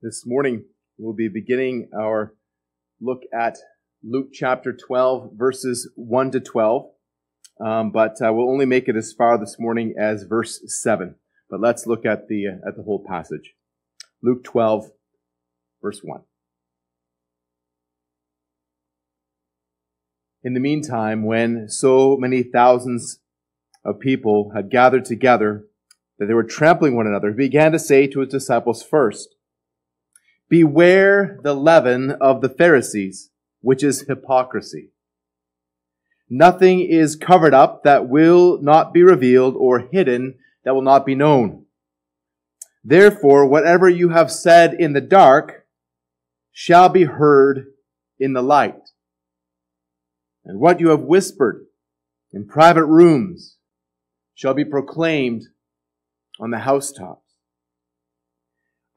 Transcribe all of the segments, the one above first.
This morning, we'll be beginning our look at Luke chapter 12, verses 1 to 12. Um, but uh, we'll only make it as far this morning as verse 7. But let's look at the, uh, at the whole passage. Luke 12, verse 1. In the meantime, when so many thousands of people had gathered together that they were trampling one another, he began to say to his disciples first, Beware the leaven of the Pharisees, which is hypocrisy. Nothing is covered up that will not be revealed or hidden that will not be known. Therefore, whatever you have said in the dark shall be heard in the light. And what you have whispered in private rooms shall be proclaimed on the housetops.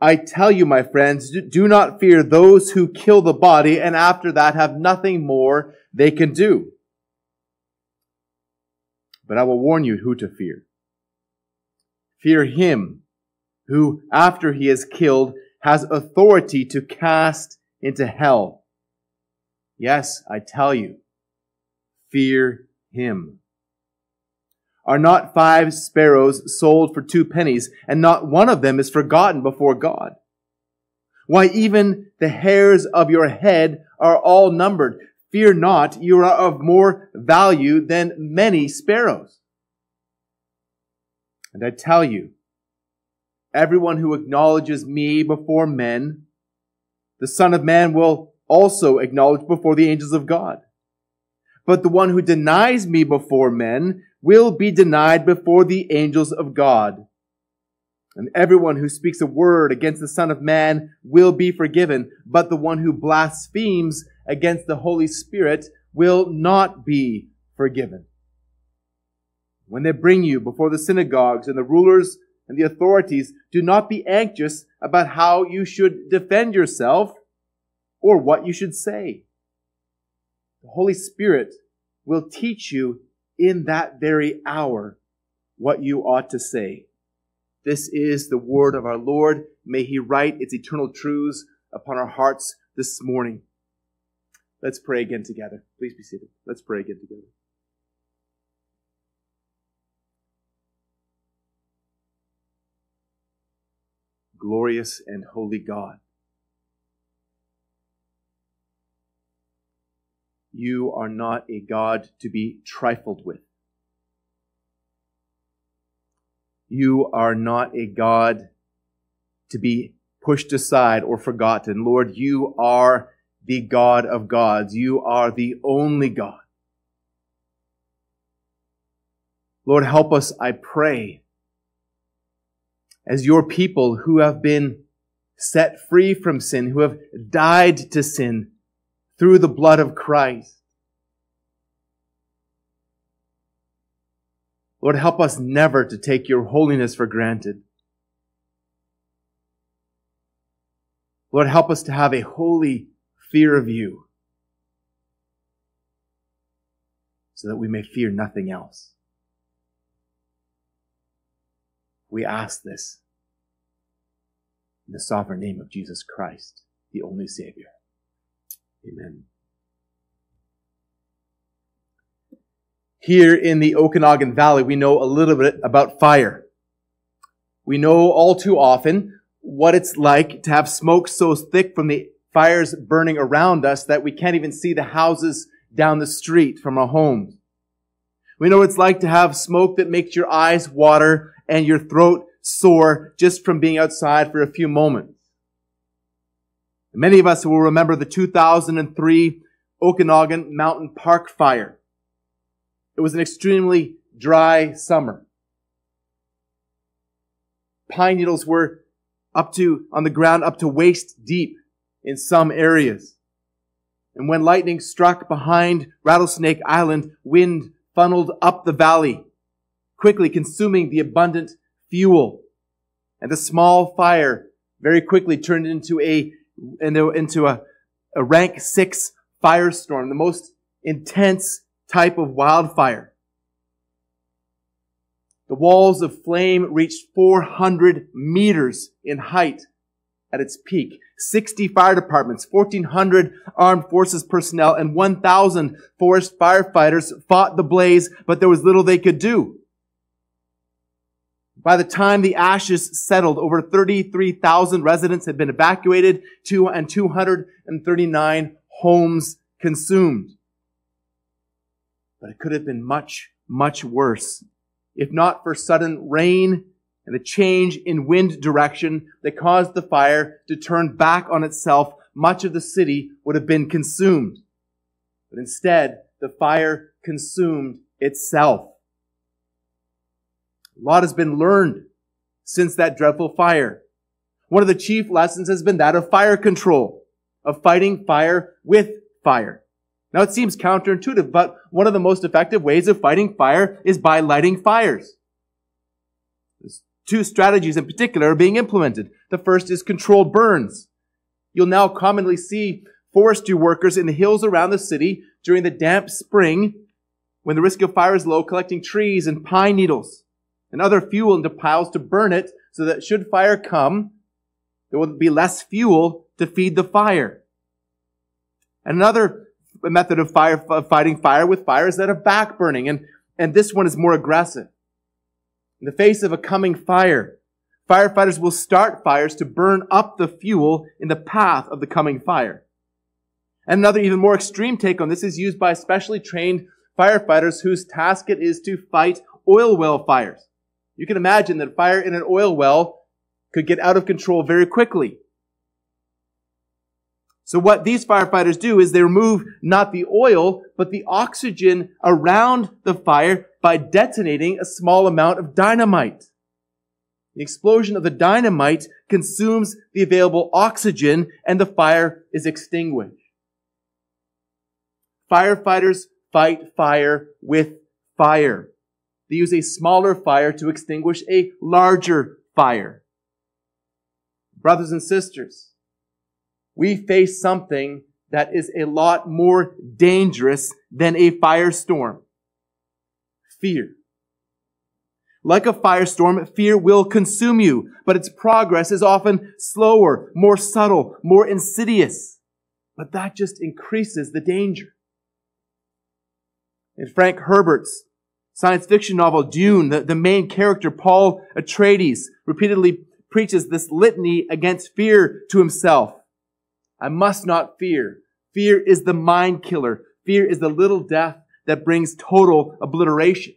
I tell you, my friends, do not fear those who kill the body and after that have nothing more they can do. But I will warn you who to fear. Fear him who, after he is killed, has authority to cast into hell. Yes, I tell you, fear him. Are not five sparrows sold for two pennies, and not one of them is forgotten before God? Why, even the hairs of your head are all numbered. Fear not, you are of more value than many sparrows. And I tell you, everyone who acknowledges me before men, the Son of Man will also acknowledge before the angels of God. But the one who denies me before men will be denied before the angels of God. And everyone who speaks a word against the Son of Man will be forgiven, but the one who blasphemes against the Holy Spirit will not be forgiven. When they bring you before the synagogues and the rulers and the authorities, do not be anxious about how you should defend yourself or what you should say. The Holy Spirit will teach you in that very hour what you ought to say. This is the word of our Lord. May he write its eternal truths upon our hearts this morning. Let's pray again together. Please be seated. Let's pray again together. Glorious and holy God. You are not a God to be trifled with. You are not a God to be pushed aside or forgotten. Lord, you are the God of gods. You are the only God. Lord, help us, I pray, as your people who have been set free from sin, who have died to sin, through the blood of Christ. Lord, help us never to take your holiness for granted. Lord, help us to have a holy fear of you so that we may fear nothing else. We ask this in the sovereign name of Jesus Christ, the only Savior. Amen. Here in the Okanagan Valley, we know a little bit about fire. We know all too often what it's like to have smoke so thick from the fires burning around us that we can't even see the houses down the street from our homes. We know what it's like to have smoke that makes your eyes water and your throat sore just from being outside for a few moments. Many of us will remember the 2003 Okanagan Mountain Park fire. It was an extremely dry summer. Pine needles were up to, on the ground up to waist deep in some areas. And when lightning struck behind Rattlesnake Island, wind funneled up the valley, quickly consuming the abundant fuel. And the small fire very quickly turned into a into a, a rank six firestorm, the most intense type of wildfire. The walls of flame reached 400 meters in height at its peak. 60 fire departments, 1,400 armed forces personnel, and 1,000 forest firefighters fought the blaze, but there was little they could do. By the time the ashes settled, over 33,000 residents had been evacuated, two and 239 homes consumed. But it could have been much, much worse. If not for sudden rain and a change in wind direction that caused the fire to turn back on itself, much of the city would have been consumed. But instead, the fire consumed itself. A lot has been learned since that dreadful fire. One of the chief lessons has been that of fire control, of fighting fire with fire. Now it seems counterintuitive, but one of the most effective ways of fighting fire is by lighting fires. There's two strategies in particular are being implemented. The first is controlled burns. You'll now commonly see forestry workers in the hills around the city during the damp spring when the risk of fire is low collecting trees and pine needles and other fuel into piles to burn it so that should fire come, there will be less fuel to feed the fire. And another method of fire, of fighting fire with fire is that of backburning. And, and this one is more aggressive. In the face of a coming fire, firefighters will start fires to burn up the fuel in the path of the coming fire. And another even more extreme take on this is used by specially trained firefighters whose task it is to fight oil well fires. You can imagine that fire in an oil well could get out of control very quickly. So what these firefighters do is they remove not the oil, but the oxygen around the fire by detonating a small amount of dynamite. The explosion of the dynamite consumes the available oxygen and the fire is extinguished. Firefighters fight fire with fire. They use a smaller fire to extinguish a larger fire. Brothers and sisters, we face something that is a lot more dangerous than a firestorm. Fear. Like a firestorm, fear will consume you, but its progress is often slower, more subtle, more insidious. But that just increases the danger. In Frank Herbert's science fiction novel Dune, the, the main character, Paul Atreides, repeatedly preaches this litany against fear to himself. I must not fear. Fear is the mind killer. Fear is the little death that brings total obliteration.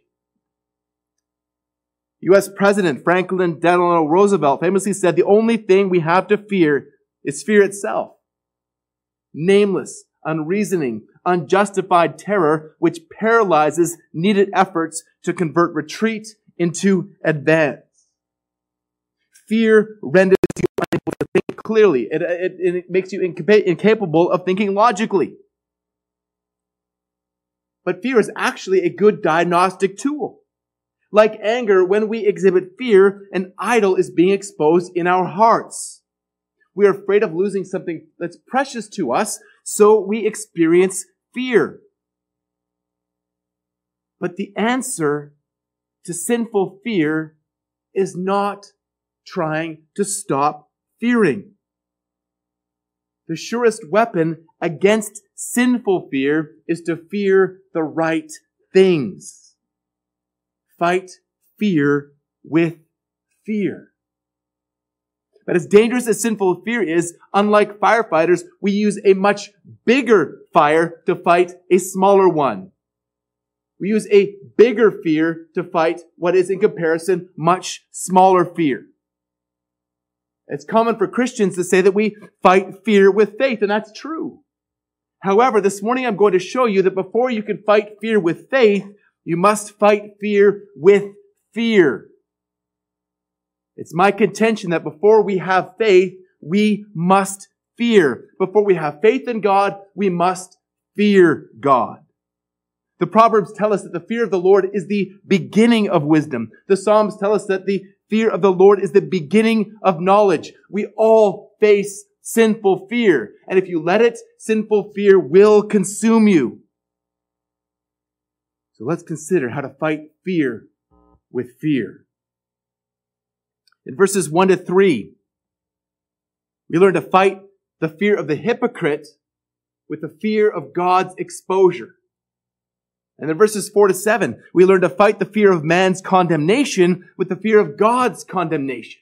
U.S. President Franklin Delano Roosevelt famously said, the only thing we have to fear is fear itself. Nameless, unreasoning, unjustified terror which paralyzes needed efforts to convert retreat into advance. Fear renders you unable to think clearly. It, it, it makes you incapable of thinking logically. But fear is actually a good diagnostic tool. Like anger, when we exhibit fear, an idol is being exposed in our hearts. We are afraid of losing something that's precious to us, so we experience fear. But the answer to sinful fear is not trying to stop fearing. The surest weapon against sinful fear is to fear the right things. Fight fear with fear. But as dangerous as sinful fear is, unlike firefighters, we use a much bigger fire to fight a smaller one. We use a bigger fear to fight what is in comparison much smaller fear. It's common for Christians to say that we fight fear with faith, and that's true. However, this morning I'm going to show you that before you can fight fear with faith, you must fight fear with fear. It's my contention that before we have faith, we must fear. Before we have faith in God, we must fear God. The Proverbs tell us that the fear of the Lord is the beginning of wisdom. The Psalms tell us that the fear of the Lord is the beginning of knowledge. We all face sinful fear. And if you let it, sinful fear will consume you. So let's consider how to fight fear with fear. In verses 1 to 3, We learn to fight the fear of the hypocrite with the fear of God's exposure. And in verses 4 to 7, we learn to fight the fear of man's condemnation with the fear of God's condemnation.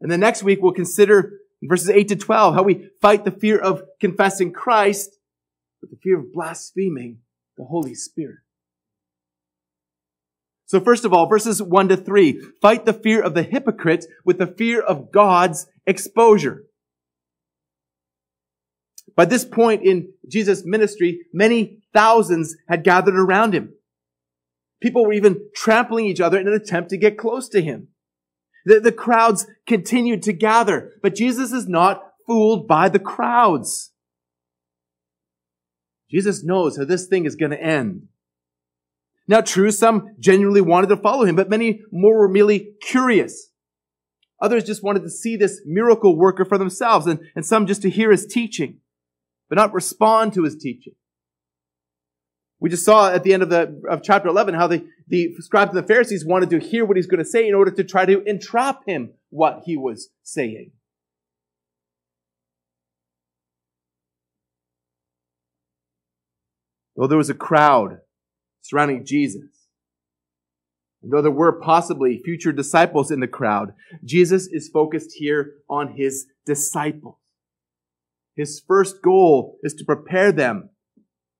And then next week, we'll consider verses 8 to 12 how we fight the fear of confessing Christ with the fear of blaspheming the Holy Spirit. So first of all, verses 1 to 3, fight the fear of the hypocrite with the fear of God's exposure. By this point in Jesus' ministry, many thousands had gathered around him. People were even trampling each other in an attempt to get close to him. The, the crowds continued to gather, but Jesus is not fooled by the crowds. Jesus knows how this thing is going to end. Now, true, some genuinely wanted to follow him, but many more were merely curious. Others just wanted to see this miracle worker for themselves, and, and some just to hear his teaching but not respond to his teaching. We just saw at the end of the of chapter 11 how the, the scribes and the Pharisees wanted to hear what he's going to say in order to try to entrap him what he was saying. Though there was a crowd surrounding Jesus, and though there were possibly future disciples in the crowd, Jesus is focused here on his disciples. His first goal is to prepare them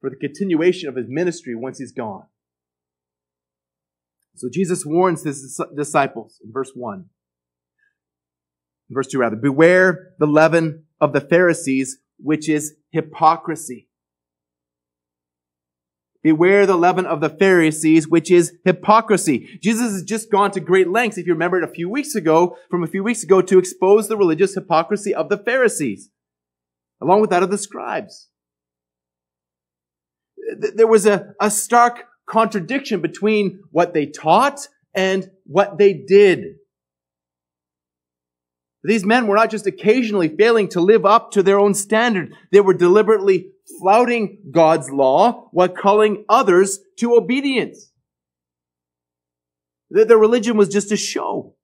for the continuation of his ministry once he's gone. So Jesus warns his disciples in verse 1. In verse 2 rather. Beware the leaven of the Pharisees, which is hypocrisy. Beware the leaven of the Pharisees, which is hypocrisy. Jesus has just gone to great lengths, if you remember it a few weeks ago, from a few weeks ago, to expose the religious hypocrisy of the Pharisees along with that of the scribes. There was a, a stark contradiction between what they taught and what they did. These men were not just occasionally failing to live up to their own standard. They were deliberately flouting God's law while calling others to obedience. Their religion was just a show.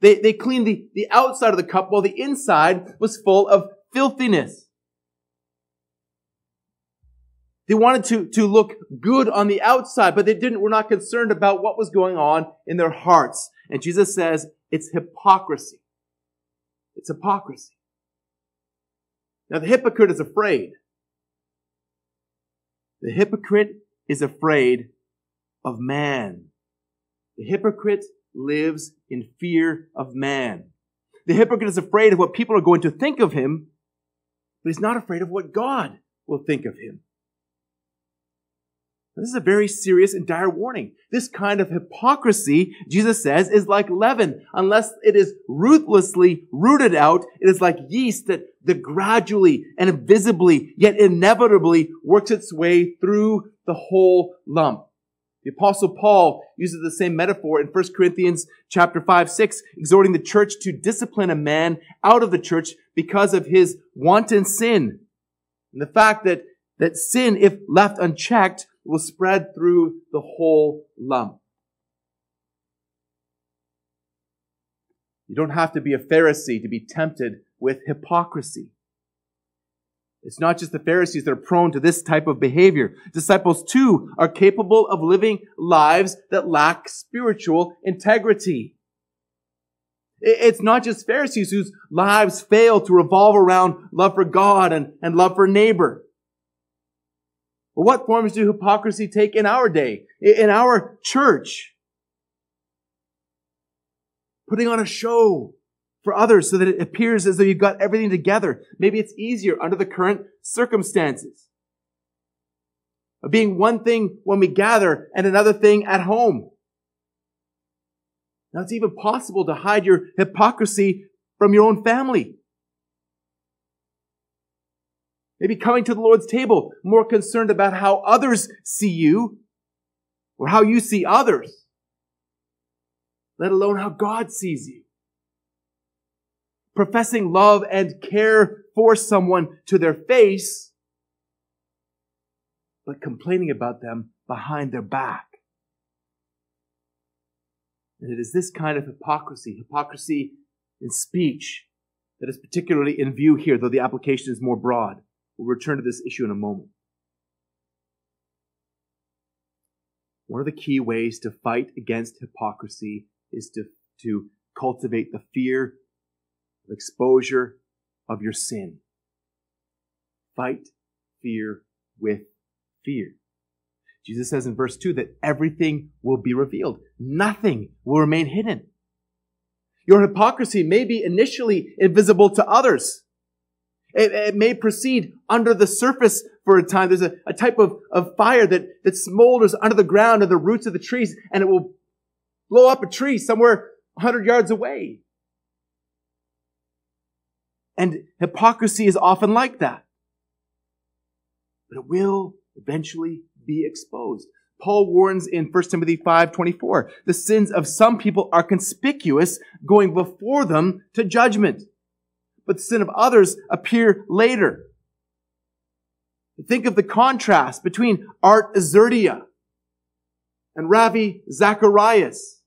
They, they cleaned the, the outside of the cup while the inside was full of filthiness. They wanted to, to look good on the outside, but they didn't, were not concerned about what was going on in their hearts. And Jesus says it's hypocrisy. It's hypocrisy. Now the hypocrite is afraid. The hypocrite is afraid of man. The hypocrite lives in fear of man. The hypocrite is afraid of what people are going to think of him but he's not afraid of what God will think of him. This is a very serious and dire warning. This kind of hypocrisy, Jesus says, is like leaven. Unless it is ruthlessly rooted out, it is like yeast that, that gradually and invisibly, yet inevitably works its way through the whole lump. The apostle Paul uses the same metaphor in 1 Corinthians chapter 5, 6, exhorting the church to discipline a man out of the church because of his wanton sin. And the fact that, that sin, if left unchecked, will spread through the whole lump. You don't have to be a Pharisee to be tempted with hypocrisy. It's not just the Pharisees that are prone to this type of behavior. Disciples too are capable of living lives that lack spiritual integrity. It's not just Pharisees whose lives fail to revolve around love for God and, and love for neighbor. But what forms do hypocrisy take in our day, in our church? Putting on a show, for others so that it appears as though you've got everything together. Maybe it's easier under the current circumstances. Of being one thing when we gather and another thing at home. Now it's even possible to hide your hypocrisy from your own family. Maybe coming to the Lord's table more concerned about how others see you or how you see others, let alone how God sees you professing love and care for someone to their face, but complaining about them behind their back. And it is this kind of hypocrisy. Hypocrisy in speech that is particularly in view here, though the application is more broad. We'll return to this issue in a moment. One of the key ways to fight against hypocrisy is to, to cultivate the fear of exposure of your sin. Fight fear with fear. Jesus says in verse 2 that everything will be revealed. Nothing will remain hidden. Your hypocrisy may be initially invisible to others. It, it, may proceed under the surface for a time. There's a, a type of, of fire that, that smolders under the ground and the roots of the trees, and it will blow up a tree somewhere 100 yards away. And hypocrisy is often like that. But it will eventually be exposed. Paul warns in 1 Timothy 5:24, the sins of some people are conspicuous, going before them to judgment. But the sin of others appear later. Think of the contrast between Art Azurdia and Ravi Zacharias.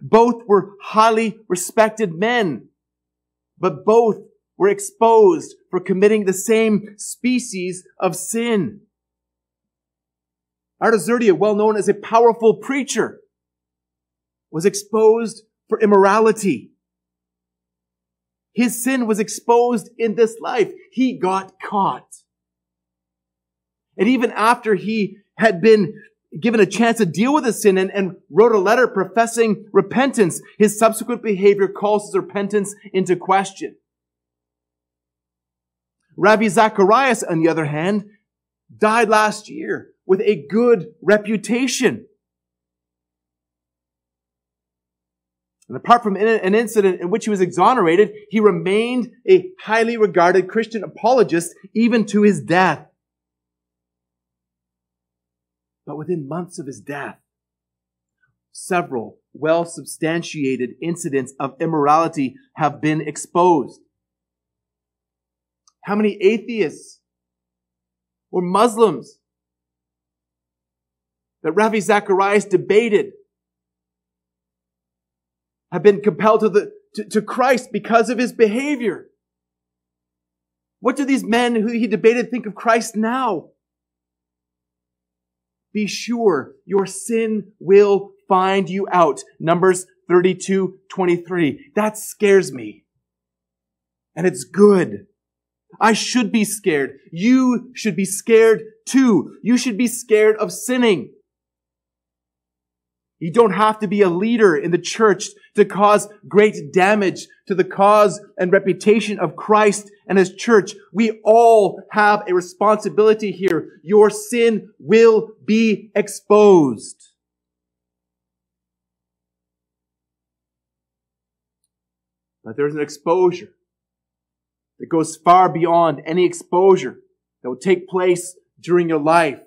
Both were highly respected men, but both were exposed for committing the same species of sin. Art Azurdia, well known as a powerful preacher, was exposed for immorality. His sin was exposed in this life. He got caught. And even after he had been given a chance to deal with his sin and, and, wrote a letter professing repentance, his subsequent behavior calls his repentance into question. Ravi Zacharias, on the other hand, died last year with a good reputation. And apart from an incident in which he was exonerated, he remained a highly regarded Christian apologist even to his death. But within months of his death, several well substantiated incidents of immorality have been exposed. How many atheists or Muslims that Ravi Zacharias debated have been compelled to, the, to, to Christ because of his behavior. What do these men who he debated think of Christ now? Be sure your sin will find you out. Numbers 32, 23. That scares me. And it's good. I should be scared. You should be scared too. You should be scared of sinning. You don't have to be a leader in the church to cause great damage to the cause and reputation of Christ and his church. We all have a responsibility here. Your sin will be exposed. But there's an exposure that goes far beyond any exposure that will take place during your life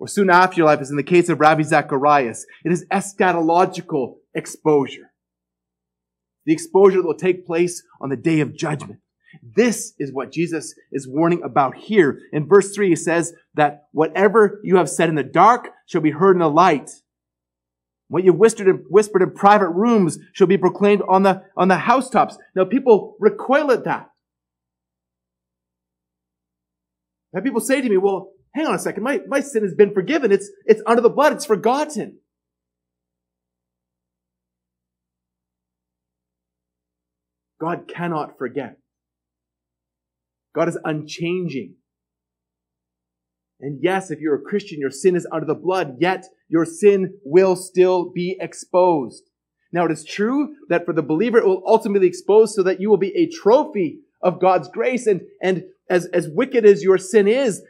or soon after life, as in the case of Ravi Zacharias. It is eschatological exposure. The exposure that will take place on the day of judgment. This is what Jesus is warning about here. In verse 3, he says that whatever you have said in the dark shall be heard in the light. What you whispered in, whispered in private rooms shall be proclaimed on the, on the housetops. Now people recoil at that. Now people say to me, well, hang on a second, my, my sin has been forgiven. It's, it's under the blood. It's forgotten. God cannot forget. God is unchanging. And yes, if you're a Christian, your sin is under the blood, yet your sin will still be exposed. Now it is true that for the believer, it will ultimately expose so that you will be a trophy of God's grace. And, and as, as wicked as your sin is,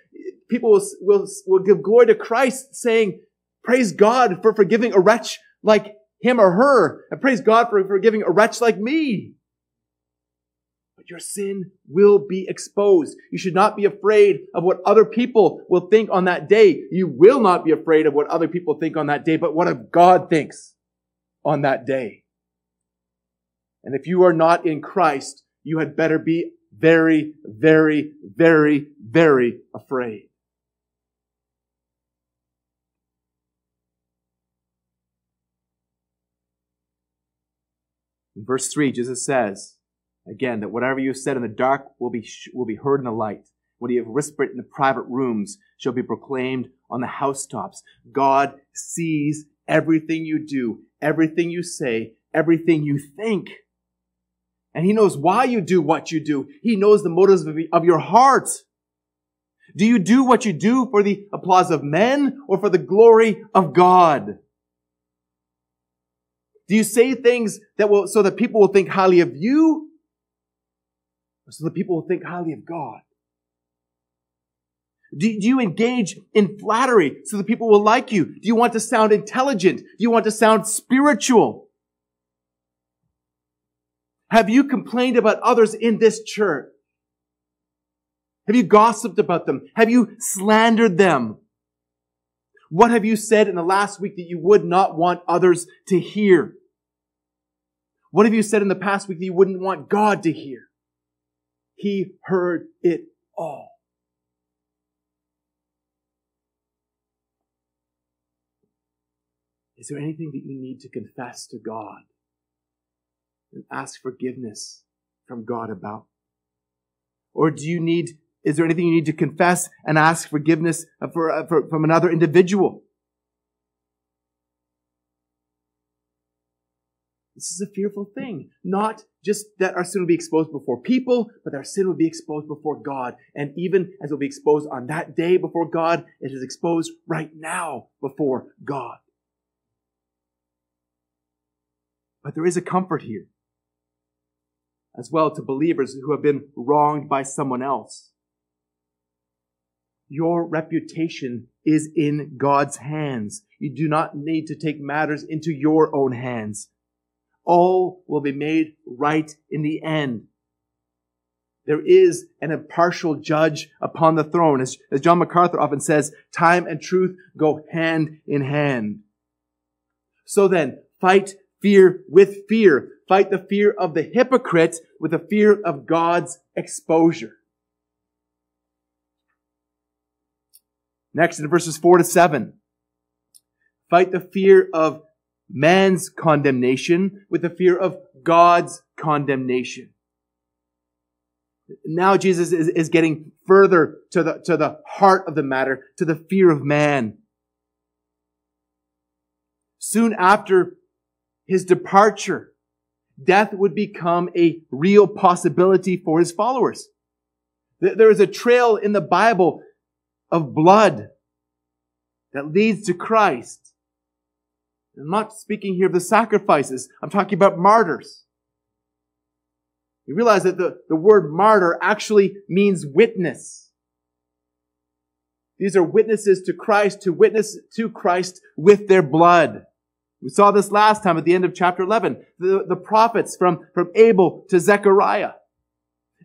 people will, will, will give glory to Christ saying, praise God for forgiving a wretch like him or her, and praise God for forgiving a wretch like me. But your sin will be exposed. You should not be afraid of what other people will think on that day. You will not be afraid of what other people think on that day, but what God thinks on that day. And if you are not in Christ, you had better be very, very, very, very afraid. In verse 3, Jesus says, again, that whatever you have said in the dark will be, will be heard in the light. What you have whispered in the private rooms shall be proclaimed on the housetops. God sees everything you do, everything you say, everything you think. And He knows why you do what you do. He knows the motives of your heart. Do you do what you do for the applause of men or for the glory of God? Do you say things that will, so that people will think highly of you? Or so that people will think highly of God? Do, do you engage in flattery so that people will like you? Do you want to sound intelligent? Do you want to sound spiritual? Have you complained about others in this church? Have you gossiped about them? Have you slandered them? What have you said in the last week that you would not want others to hear? What have you said in the past week that you wouldn't want God to hear? He heard it all. Is there anything that you need to confess to God and ask forgiveness from God about? Or do you need, is there anything you need to confess and ask forgiveness for, for from another individual? This is a fearful thing. Not just that our sin will be exposed before people, but our sin will be exposed before God. And even as it will be exposed on that day before God, it is exposed right now before God. But there is a comfort here as well to believers who have been wronged by someone else. Your reputation is in God's hands. You do not need to take matters into your own hands all will be made right in the end. There is an impartial judge upon the throne. As, as John MacArthur often says, time and truth go hand in hand. So then, fight fear with fear. Fight the fear of the hypocrite with the fear of God's exposure. Next in verses 4 to 7. Fight the fear of man's condemnation with the fear of God's condemnation. Now Jesus is, is getting further to the, to the heart of the matter, to the fear of man. Soon after his departure, death would become a real possibility for his followers. There is a trail in the Bible of blood that leads to Christ. I'm not speaking here of the sacrifices. I'm talking about martyrs. You realize that the, the word martyr actually means witness. These are witnesses to Christ, to witness to Christ with their blood. We saw this last time at the end of chapter 11. The, the prophets from, from Abel to Zechariah.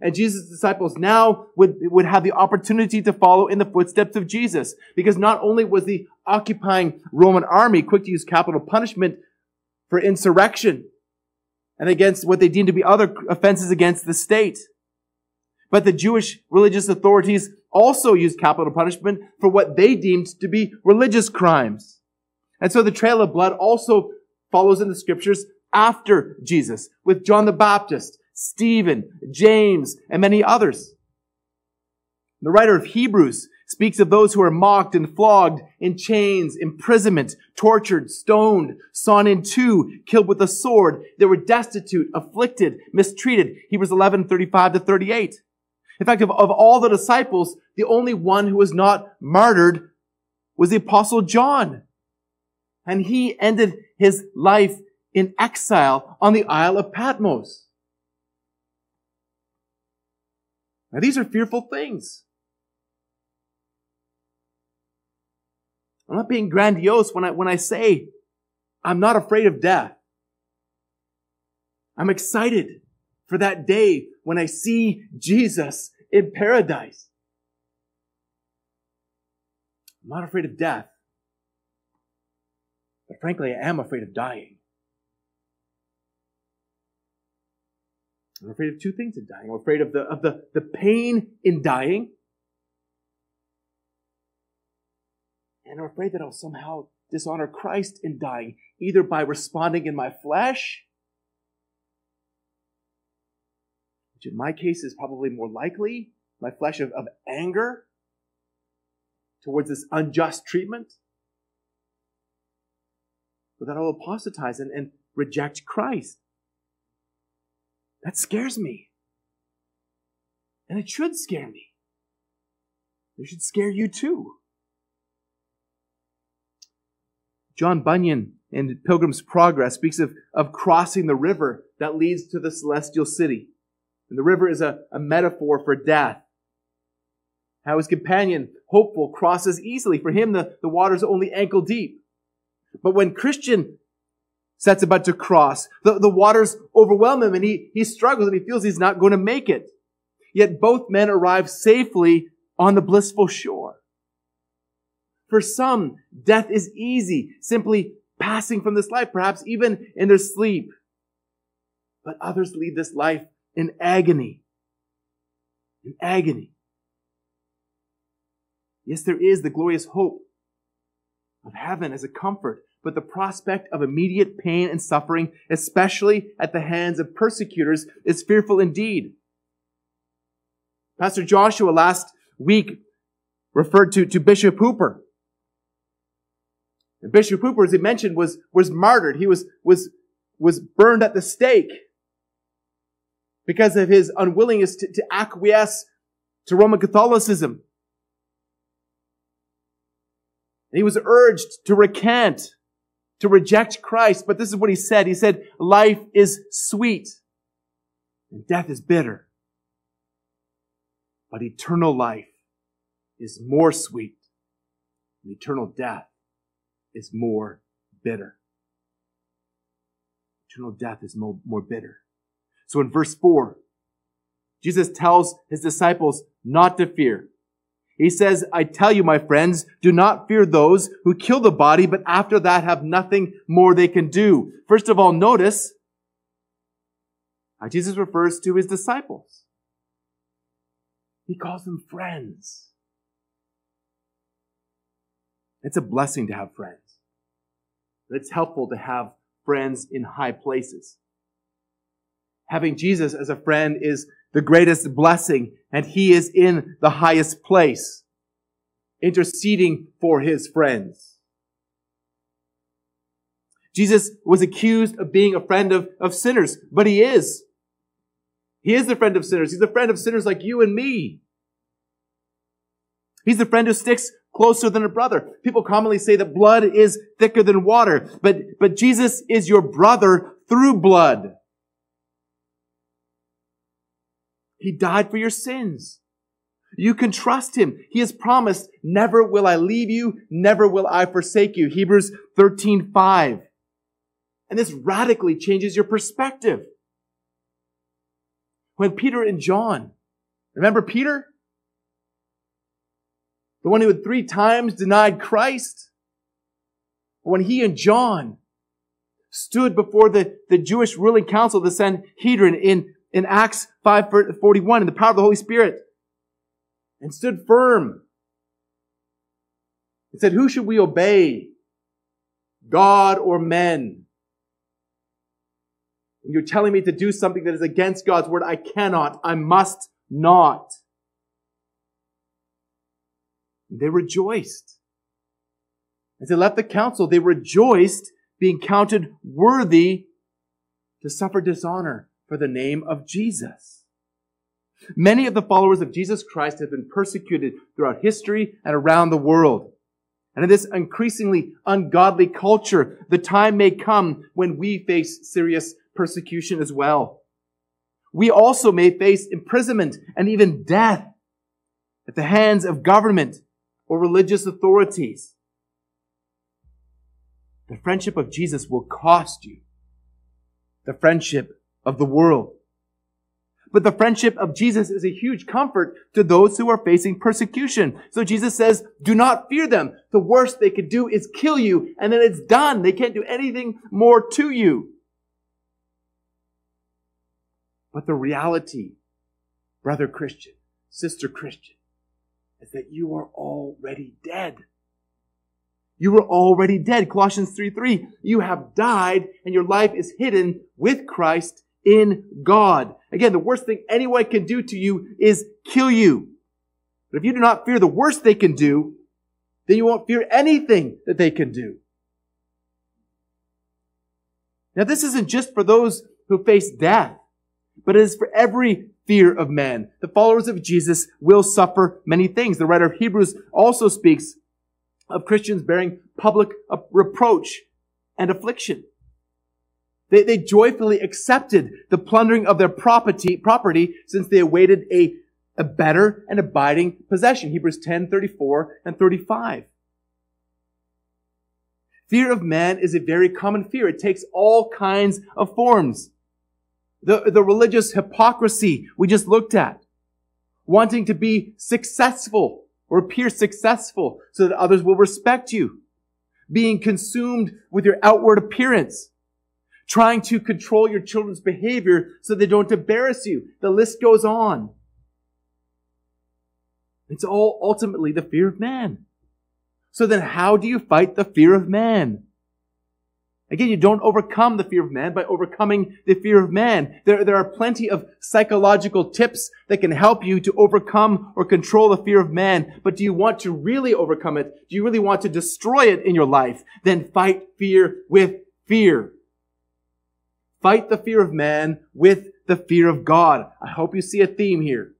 And Jesus' disciples now would, would have the opportunity to follow in the footsteps of Jesus. Because not only was the occupying Roman army quick to use capital punishment for insurrection and against what they deemed to be other offenses against the state, but the Jewish religious authorities also used capital punishment for what they deemed to be religious crimes. And so the trail of blood also follows in the scriptures after Jesus with John the Baptist Stephen, James, and many others. The writer of Hebrews speaks of those who are mocked and flogged in chains, imprisonment, tortured, stoned, sawn in two, killed with a sword. They were destitute, afflicted, mistreated. Hebrews 11, 35 to 38. In fact, of, of all the disciples, the only one who was not martyred was the apostle John. And he ended his life in exile on the Isle of Patmos. Now, these are fearful things. I'm not being grandiose when I, when I say I'm not afraid of death. I'm excited for that day when I see Jesus in paradise. I'm not afraid of death. But frankly, I am afraid of dying. I'm afraid of two things in dying. I'm afraid of the, of the, the pain in dying. And I'm afraid that I'll somehow dishonor Christ in dying, either by responding in my flesh which in my case is probably more likely, my flesh of, of anger towards this unjust treatment, but that I'll apostatize and, and reject Christ. That scares me. And it should scare me. It should scare you too. John Bunyan in Pilgrim's Progress speaks of, of crossing the river that leads to the celestial city. And the river is a, a metaphor for death. How his companion, hopeful, crosses easily. For him, the, the water's only ankle deep. But when Christian sets about to cross, the, the waters overwhelm him and he, he struggles and he feels he's not going to make it. Yet both men arrive safely on the blissful shore. For some, death is easy, simply passing from this life, perhaps even in their sleep. But others lead this life in agony. In agony. Yes, there is the glorious hope of heaven as a comfort, but the prospect of immediate pain and suffering, especially at the hands of persecutors, is fearful indeed. Pastor Joshua last week referred to, to Bishop Hooper. And Bishop Hooper, as he mentioned, was, was martyred. He was, was, was burned at the stake because of his unwillingness to, to acquiesce to Roman Catholicism. And he was urged to recant, to reject Christ. But this is what he said. He said, life is sweet and death is bitter. But eternal life is more sweet and eternal death is more bitter. Eternal death is more, more bitter. So in verse 4, Jesus tells his disciples not to fear. He says, I tell you, my friends, do not fear those who kill the body, but after that have nothing more they can do. First of all, notice how Jesus refers to his disciples. He calls them friends. It's a blessing to have friends. It's helpful to have friends in high places. Having Jesus as a friend is the greatest blessing, and he is in the highest place, interceding for his friends. Jesus was accused of being a friend of, of sinners, but he is. He is the friend of sinners. He's a friend of sinners like you and me. He's the friend who sticks closer than a brother. People commonly say that blood is thicker than water, but, but Jesus is your brother through blood. He died for your sins. You can trust him. He has promised, never will I leave you, never will I forsake you. Hebrews 13, 5. And this radically changes your perspective. When Peter and John, remember Peter? The one who had three times denied Christ? When he and John stood before the, the Jewish ruling council, the Sanhedrin, in in Acts 5:41 in the power of the Holy Spirit and stood firm and said, Who should we obey? God or men? And you're telling me to do something that is against God's word. I cannot. I must not. They rejoiced. As they left the council, they rejoiced being counted worthy to suffer dishonor for the name of Jesus. Many of the followers of Jesus Christ have been persecuted throughout history and around the world. And in this increasingly ungodly culture, the time may come when we face serious persecution as well. We also may face imprisonment and even death at the hands of government or religious authorities. The friendship of Jesus will cost you. The friendship of the world. But the friendship of Jesus is a huge comfort to those who are facing persecution. So Jesus says, do not fear them. The worst they could do is kill you, and then it's done. They can't do anything more to you. But the reality, brother Christian, sister Christian, is that you are already dead. You were already dead. Colossians 3 3. You have died, and your life is hidden with Christ in God. Again, the worst thing anyone can do to you is kill you. But if you do not fear the worst they can do, then you won't fear anything that they can do. Now, this isn't just for those who face death, but it is for every fear of man. The followers of Jesus will suffer many things. The writer of Hebrews also speaks of Christians bearing public reproach and affliction. They, they joyfully accepted the plundering of their property, property since they awaited a, a better and abiding possession. Hebrews 10, 34 and 35. Fear of man is a very common fear. It takes all kinds of forms. The, the religious hypocrisy we just looked at. Wanting to be successful or appear successful so that others will respect you. Being consumed with your outward appearance. Trying to control your children's behavior so they don't embarrass you. The list goes on. It's all ultimately the fear of man. So then how do you fight the fear of man? Again, you don't overcome the fear of man by overcoming the fear of man. There, there are plenty of psychological tips that can help you to overcome or control the fear of man. But do you want to really overcome it? Do you really want to destroy it in your life? Then fight fear with fear. Fight the fear of man with the fear of God. I hope you see a theme here.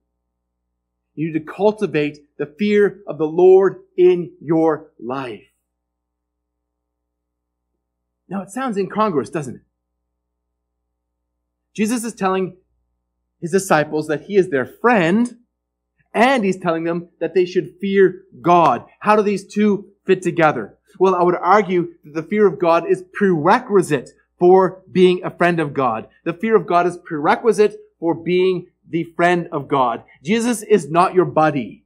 You need to cultivate the fear of the Lord in your life. Now, it sounds incongruous, doesn't it? Jesus is telling his disciples that he is their friend, and he's telling them that they should fear God. How do these two fit together? Well, I would argue that the fear of God is prerequisite for being a friend of God. The fear of God is prerequisite for being the friend of God. Jesus is not your buddy.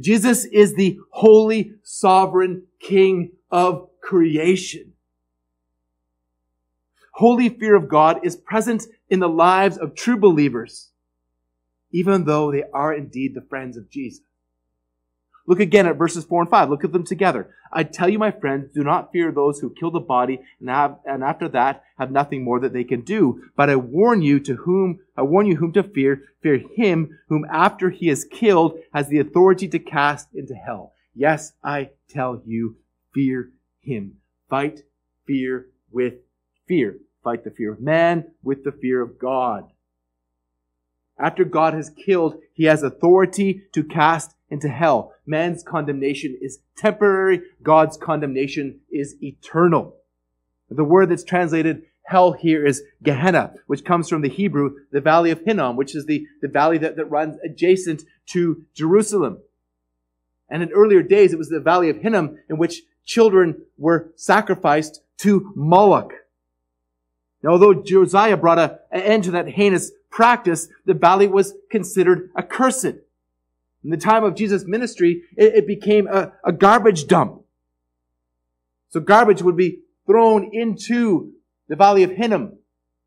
Jesus is the holy, sovereign King of creation. Holy fear of God is present in the lives of true believers, even though they are indeed the friends of Jesus. Look again at verses 4 and 5. Look at them together. I tell you, my friends, do not fear those who kill the body and have, and after that have nothing more that they can do. But I warn you to whom, I warn you whom to fear. Fear him whom after he is killed has the authority to cast into hell. Yes, I tell you, fear him. Fight fear with fear. Fight the fear of man with the fear of God. After God has killed, he has authority to cast into hell. Man's condemnation is temporary. God's condemnation is eternal. The word that's translated hell here is Gehenna, which comes from the Hebrew, the valley of Hinnom, which is the, the valley that, that runs adjacent to Jerusalem. And in earlier days, it was the valley of Hinnom in which children were sacrificed to Moloch. Now, although Josiah brought a, an end to that heinous practice, the valley was considered accursed. In the time of Jesus' ministry, it, it became a, a garbage dump. So garbage would be thrown into the valley of Hinnom.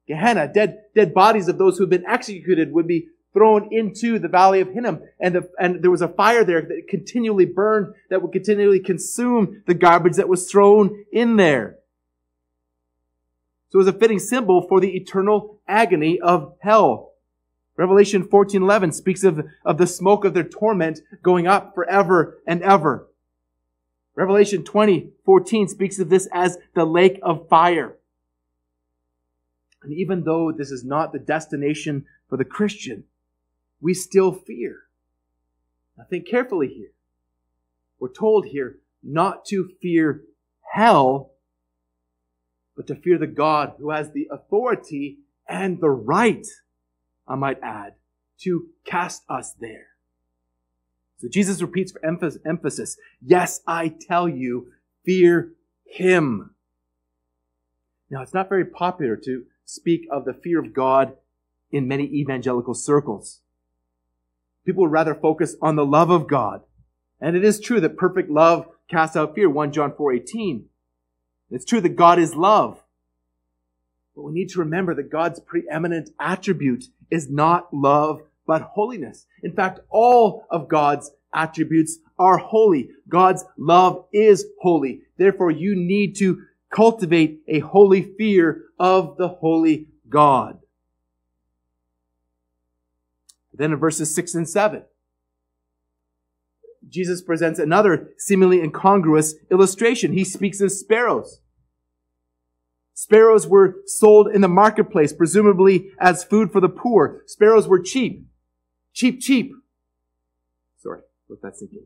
Gehenna, dead, dead bodies of those who had been executed would be thrown into the valley of Hinnom. And, the, and there was a fire there that continually burned, that would continually consume the garbage that was thrown in there. So it was a fitting symbol for the eternal agony of hell. Revelation 14:11 speaks of, of the smoke of their torment going up forever and ever. Revelation 20:14 speaks of this as the lake of fire. And even though this is not the destination for the Christian, we still fear. Now think carefully here. We're told here not to fear hell, but to fear the God who has the authority and the right, I might add, to cast us there. So Jesus repeats for emphasis, yes, I tell you, fear him. Now, it's not very popular to speak of the fear of God in many evangelical circles. People would rather focus on the love of God. And it is true that perfect love casts out fear, 1 John 4 18. It's true that God is love. But we need to remember that God's preeminent attribute is not love, but holiness. In fact, all of God's attributes are holy. God's love is holy. Therefore, you need to cultivate a holy fear of the holy God. Then in verses 6 and 7, Jesus presents another seemingly incongruous illustration. He speaks of sparrows. Sparrows were sold in the marketplace, presumably as food for the poor. Sparrows were cheap. Cheap, cheap. Sorry, let that sink in.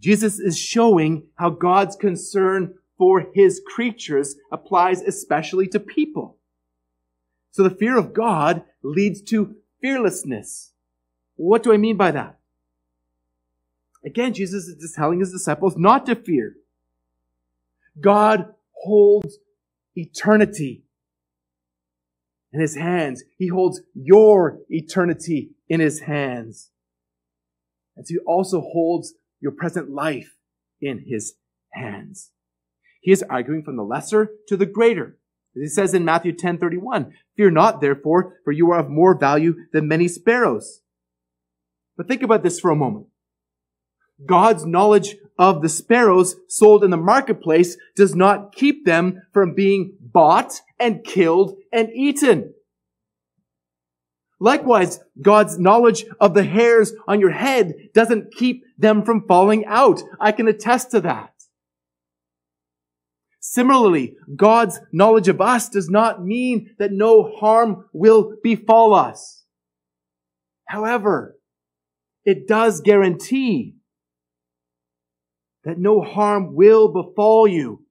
Jesus is showing how God's concern for his creatures applies especially to people. So the fear of God leads to fearlessness. What do I mean by that? Again, Jesus is telling his disciples not to fear. God holds eternity in his hands. He holds your eternity in his hands. And he also holds your present life in his hands. He is arguing from the lesser to the greater. As he says in Matthew 10 31, Fear not, therefore, for you are of more value than many sparrows. But think about this for a moment. God's knowledge of the sparrows sold in the marketplace does not keep them from being bought and killed and eaten. Likewise, God's knowledge of the hairs on your head doesn't keep them from falling out. I can attest to that. Similarly, God's knowledge of us does not mean that no harm will befall us. However, it does guarantee that no harm will befall you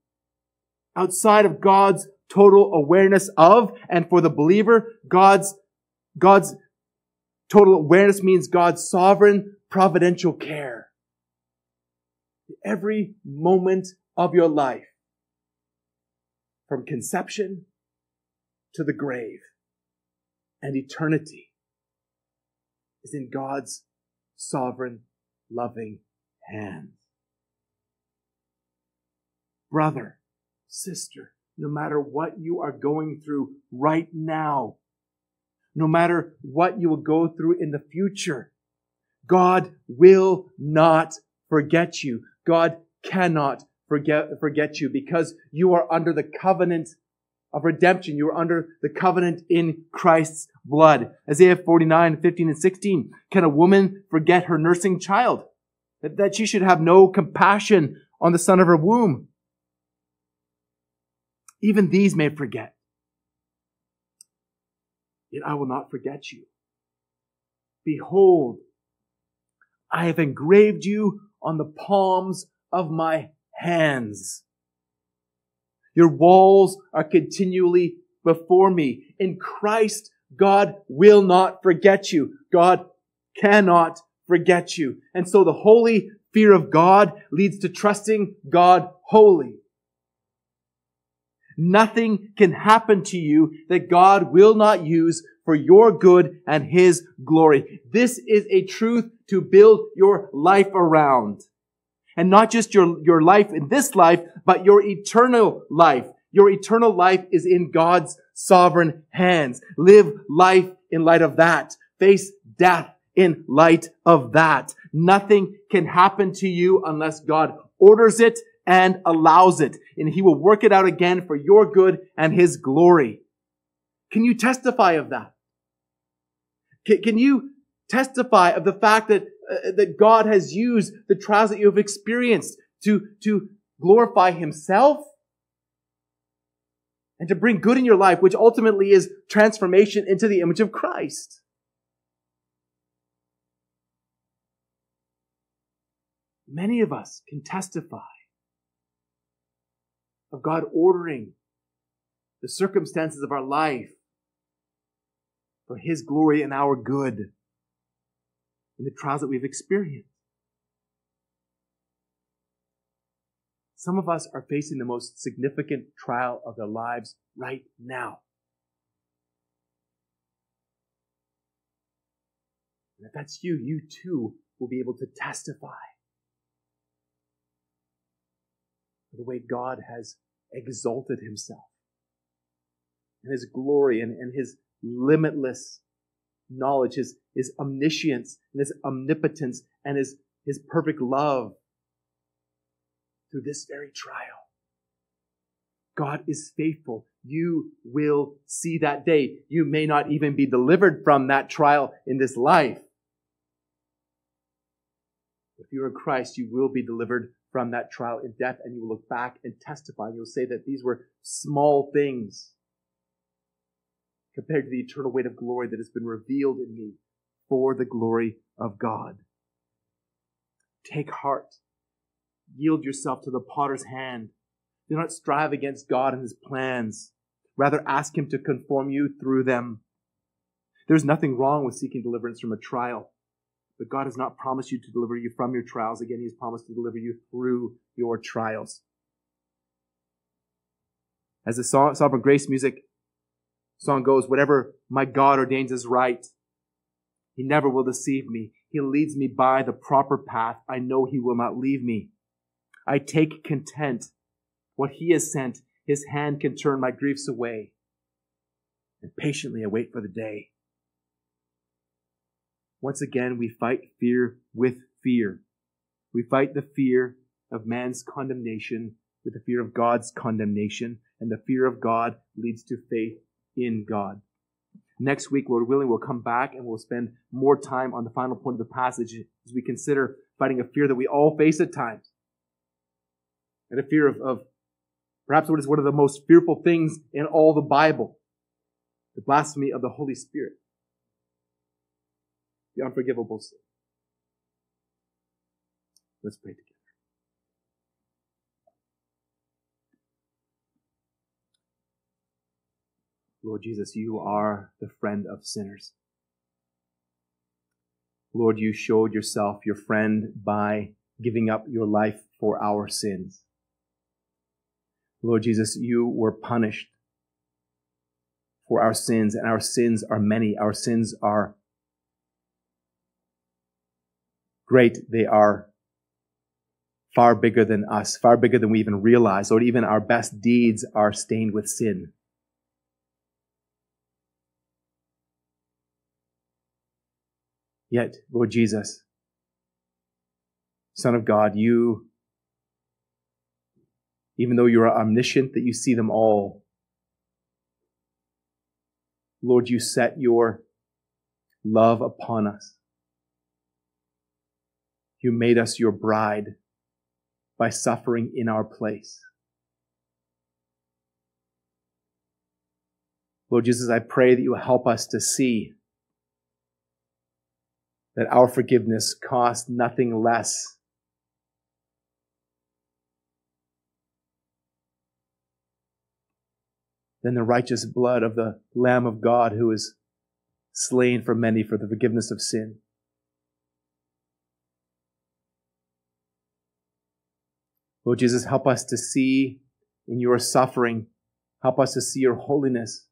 outside of God's total awareness of, and for the believer, God's, God's total awareness means God's sovereign providential care. Every moment of your life, from conception to the grave and eternity, is in God's sovereign, loving hands brother, sister, no matter what you are going through right now, no matter what you will go through in the future, God will not forget you. God cannot forget, forget you because you are under the covenant of redemption. You are under the covenant in Christ's blood. Isaiah 49, 15 and 16. Can a woman forget her nursing child? That, that she should have no compassion on the son of her womb. Even these may forget. Yet I will not forget you. Behold, I have engraved you on the palms of my hands. Your walls are continually before me. In Christ, God will not forget you. God cannot forget you. And so the holy fear of God leads to trusting God wholly. Nothing can happen to you that God will not use for your good and His glory. This is a truth to build your life around. And not just your, your life in this life, but your eternal life. Your eternal life is in God's sovereign hands. Live life in light of that. Face death in light of that. Nothing can happen to you unless God orders it and allows it. And he will work it out again for your good and his glory. Can you testify of that? Can, can you testify of the fact that, uh, that God has used the trials that you have experienced to, to glorify himself and to bring good in your life, which ultimately is transformation into the image of Christ? Many of us can testify of God ordering the circumstances of our life for His glory and our good in the trials that we've experienced. Some of us are facing the most significant trial of their lives right now. And if that's you, you too will be able to testify the way God has exalted himself and his glory and, and his limitless knowledge, his, his omniscience and his omnipotence and his, his perfect love. through this very trial. God is faithful. You will see that day. You may not even be delivered from that trial in this life. If you're in Christ, you will be delivered from that trial in death, and you will look back and testify. And you'll say that these were small things compared to the eternal weight of glory that has been revealed in me for the glory of God. Take heart. Yield yourself to the potter's hand. Do not strive against God and his plans. Rather, ask him to conform you through them. There's nothing wrong with seeking deliverance from a trial. But God has not promised you to deliver you from your trials. Again, He has promised to deliver you through your trials. As the Sovereign Grace music song goes, whatever my God ordains is right, He never will deceive me. He leads me by the proper path. I know He will not leave me. I take content. What He has sent, His hand can turn my griefs away. And patiently I wait for the day once again, we fight fear with fear. We fight the fear of man's condemnation with the fear of God's condemnation, and the fear of God leads to faith in God. Next week, Lord willing, we'll come back and we'll spend more time on the final point of the passage as we consider fighting a fear that we all face at times. And a fear of, of perhaps what is one of the most fearful things in all the Bible the blasphemy of the Holy Spirit the unforgivable sin. Let's pray together. Lord Jesus, you are the friend of sinners. Lord, you showed yourself your friend by giving up your life for our sins. Lord Jesus, you were punished for our sins, and our sins are many. Our sins are great they are far bigger than us, far bigger than we even realize, or even our best deeds are stained with sin. Yet, Lord Jesus, Son of God, you, even though you are omniscient, that you see them all, Lord, you set your love upon us. You made us your bride by suffering in our place. Lord Jesus, I pray that you will help us to see that our forgiveness costs nothing less than the righteous blood of the Lamb of God who is slain for many for the forgiveness of sin. Lord Jesus, help us to see in your suffering. Help us to see your holiness.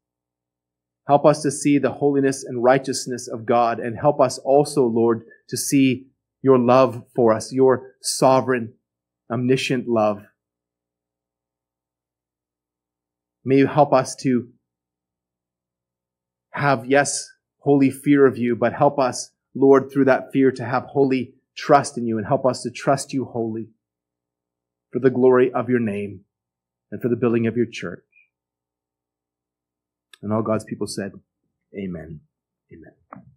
Help us to see the holiness and righteousness of God. And help us also, Lord, to see your love for us, your sovereign, omniscient love. May you help us to have, yes, holy fear of you, but help us, Lord, through that fear to have holy trust in you and help us to trust you wholly for the glory of your name and for the building of your church. And all God's people said, Amen. Amen.